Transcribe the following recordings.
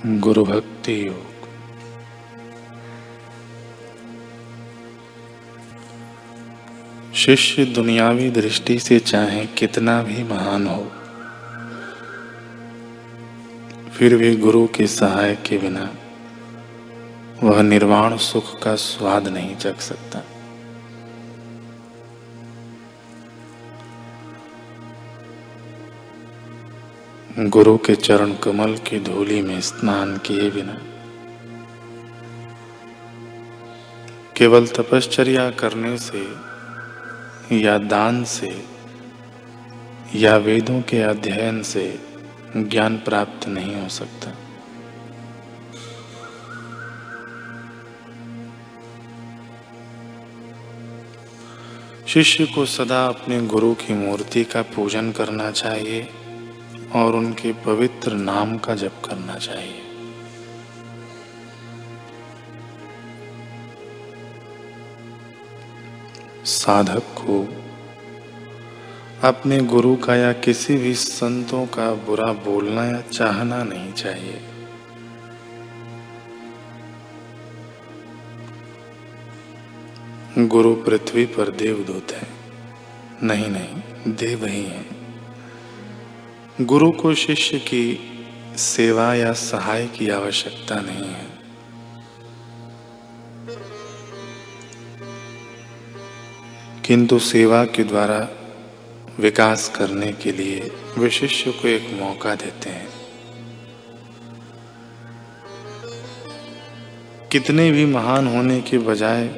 गुरु भक्ति योग। शिष्य दुनियावी दृष्टि से चाहे कितना भी महान हो, फिर भी गुरु के सहाय के बिना वह निर्वाण सुख का स्वाद नहीं चख सकता। गुरु के चरण कमल की धूली में स्नान किए बिना। केवल तपश्चर्या करने से या दान से या वेदों के अध्ययन से ज्ञान प्राप्त नहीं हो सकता। शिष्य को सदा अपने गुरु की मूर्ति का पूजन करना चाहिए। और उनके पवित्र नाम का जप करना चाहिए। साधक को अपने गुरु का या किसी भी संतों का बुरा बोलना या चाहना नहीं चाहिए। गुरु पृथ्वी पर देवदूत है। नहीं नहीं, देव ही है। गुरु को शिष्य की सेवा या सहाय की आवश्यकता नहीं है। किंतु सेवा के द्वारा विकास करने के लिए वे शिष्य को एक मौका देते हैं। कितने भी महान होने के बजाय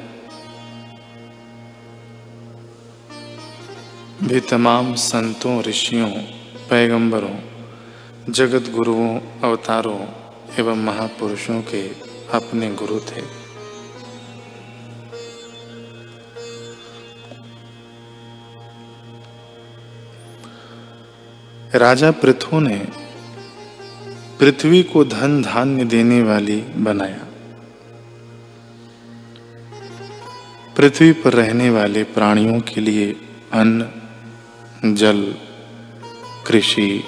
भी तमाम संतों, ऋषियों पैगंबरों जगत गुरुओं अवतारों एवं महापुरुषों के अपने गुरु थे। राजा पृथु ने पृथ्वी को धन धान्य देने वाली बनाया। पृथ्वी पर रहने वाले प्राणियों के लिए अन्न, जल कृषि,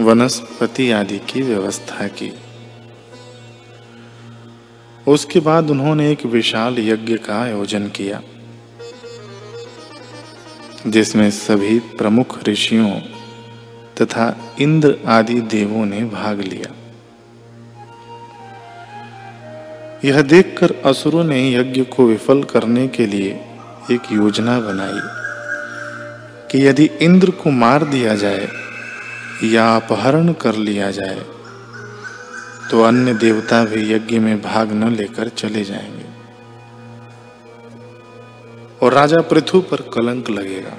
वनस्पति आदि की व्यवस्था की। उसके बाद उन्होंने एक विशाल यज्ञ का आयोजन किया, जिसमें सभी प्रमुख ऋषियों तथा इंद्र आदि देवों ने भाग लिया। यह देखकर असुरों ने यज्ञ को विफल करने के लिए एक योजना बनाई। कि यदि इंद्र को मार दिया जाए या अपहरण कर लिया जाए तो अन्य देवता भी यज्ञ में भाग न लेकर चले जाएँगे। और राजा पृथु पर कलंक लगेगा।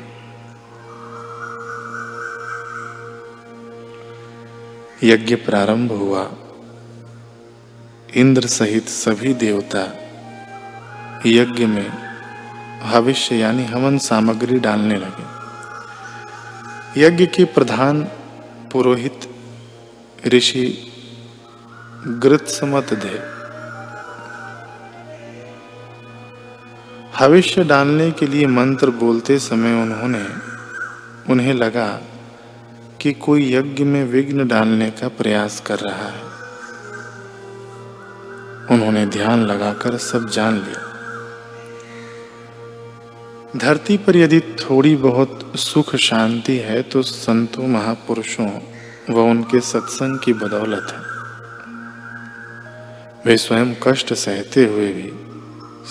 यज्ञ प्रारंभ हुआ। इंद्र सहित सभी देवता यज्ञ में भविष्य यानी हवन सामग्री डालने लगे। यज्ञ के प्रधान पुरोहित ऋषि गृत्समत दे भविष्य डालने के लिए मंत्र बोलते समय उन्होंने उन्हें लगा कि कोई यज्ञ में विघ्न डालने का प्रयास कर रहा है। उन्होंने ध्यान लगाकर सब जान लिया। धरती पर यदि थोड़ी बहुत सुख शांति है तो संतों, महापुरुषों व उनके सत्संग की बदौलत है। वे स्वयं कष्ट सहते हुए भी,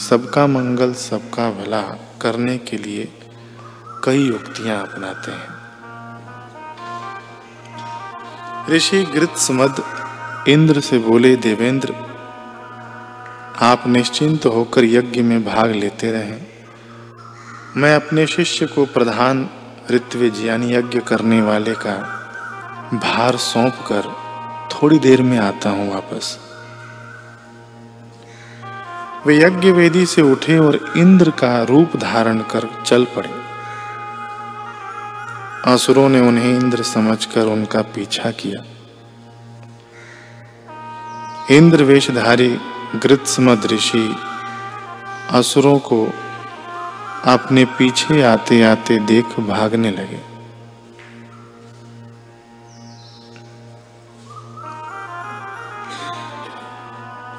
सबका मंगल, सबका भला करने के लिए कई युक्तियाँ अपनाते हैं। ऋषि गृत्समद इंद्र से बोले, देवेंद्र, आप निश्चिंत होकर यज्ञ में भाग लेते रहें। मैं अपने शिष्य को प्रधान ऋत्विज यानी यज्ञ करने वाले का भार सौंप कर थोड़ी देर में आता हूँ वापस। वे यज्ञ वेदी से उठे और इंद्र का रूप धारण कर चल पड़े। असुरों ने उन्हें इंद्र समझकर उनका पीछा किया। इंद्र वेशधारी गृत्समद ऋषि असुरों को अपने पीछे आते आते देख भागने लगे।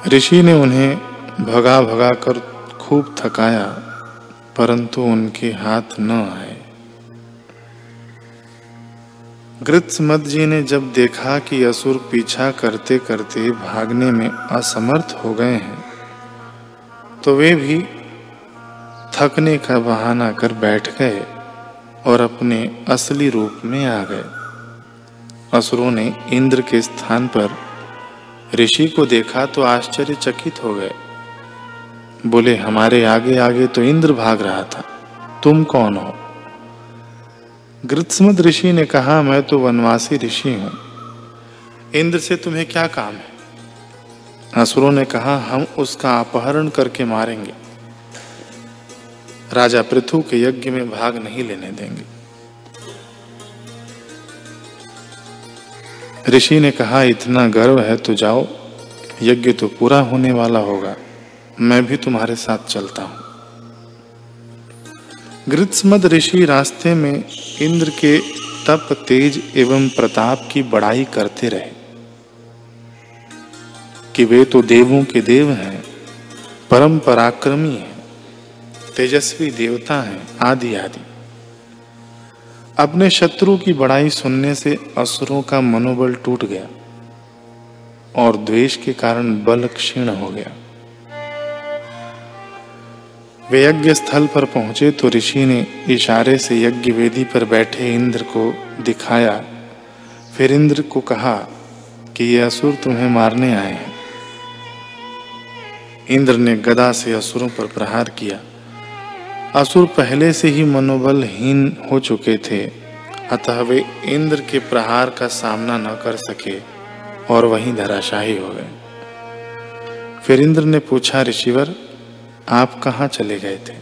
ऋषि ने उन्हें भगा भगा कर खूब थकाया, परंतु उनके हाथ न आए। गृत्समत जी ने जब देखा कि असुर पीछा करते करते भागने में असमर्थ हो गए हैं तो वे भी थकने का बहाना कर बैठ गए और अपने असली रूप में आ गए। असुरों ने इंद्र के स्थान पर ऋषि को देखा तो आश्चर्यचकित हो गए। बोले, हमारे आगे आगे तो इंद्र भाग रहा था। तुम कौन हो? गृत्समत ऋषि ने कहा, मैं तो वनवासी ऋषि हूँ। इंद्र से तुम्हें क्या काम है? असुरों ने कहा, हम उसका अपहरण करके मारेंगे। राजा पृथु के यज्ञ में भाग नहीं लेने देंगे। ऋषि ने कहा, इतना गर्व है तो जाओ। यज्ञ तो पूरा होने वाला होगा। मैं भी तुम्हारे साथ चलता हूँ। गृत्समद ऋषि रास्ते में इंद्र के तप, तेज एवं प्रताप की बड़ाई करते रहे। कि वे तो देवों के देव हैं, परम पराक्रमी हैं। तेजस्वी देवता हैं, आदि आदि। अपने शत्रु की बड़ाई सुनने से असुरों का मनोबल टूट गया और द्वेष के कारण बल क्षीण हो गया। वे यज्ञ स्थल पर पहुँचे तो ऋषि ने इशारे से यज्ञ वेदी पर बैठे इंद्र को दिखाया। फिर इंद्र को कहा कि ये असुर तुम्हें मारने आए हैं। इंद्र ने गदा से असुरों पर प्रहार किया। असुर पहले से ही मनोबलहीन हो चुके थे अतः वे इंद्र के प्रहार का सामना न कर सके और वहीं धराशाही हो गए। फिर इंद्र ने पूछा ऋषिवर आप कहाँ चले गए थे?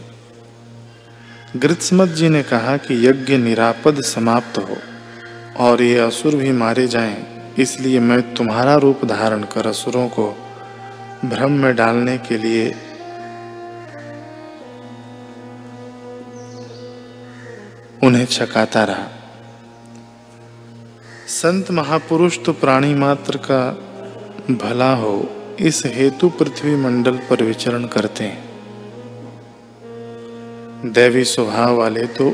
गृत्समत जी ने कहा कि यज्ञ निरापद समाप्त हो और ये असुर भी मारे जाएँ, इसलिए मैं तुम्हारा रूप धारण कर असुरों को भ्रम में डालने के लिए उन्हें छकाता रहा। संत महापुरुष तो प्राणी मात्र का भला हो, इस हेतु पृथ्वी मंडल पर विचरण करते हैं। दैवी स्वभाव वाले तो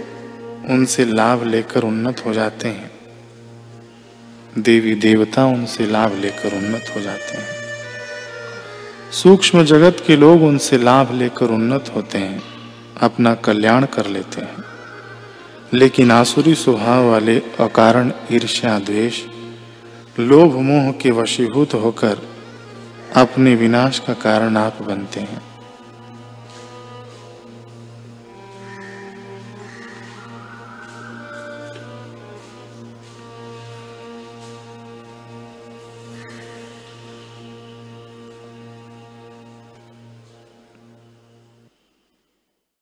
उनसे लाभ लेकर उन्नत हो जाते हैं। देवी देवता उनसे लाभ लेकर उन्नत हो जाते हैं। सूक्ष्म जगत के लोग उनसे लाभ लेकर उन्नत होते हैं, अपना कल्याण कर लेते हैं। लेकिन आसुरी स्वभाव वाले अकारण ईर्ष्या द्वेष, लोभ मोह के वशीभूत होकर अपने विनाश का कारण आप बनते हैं।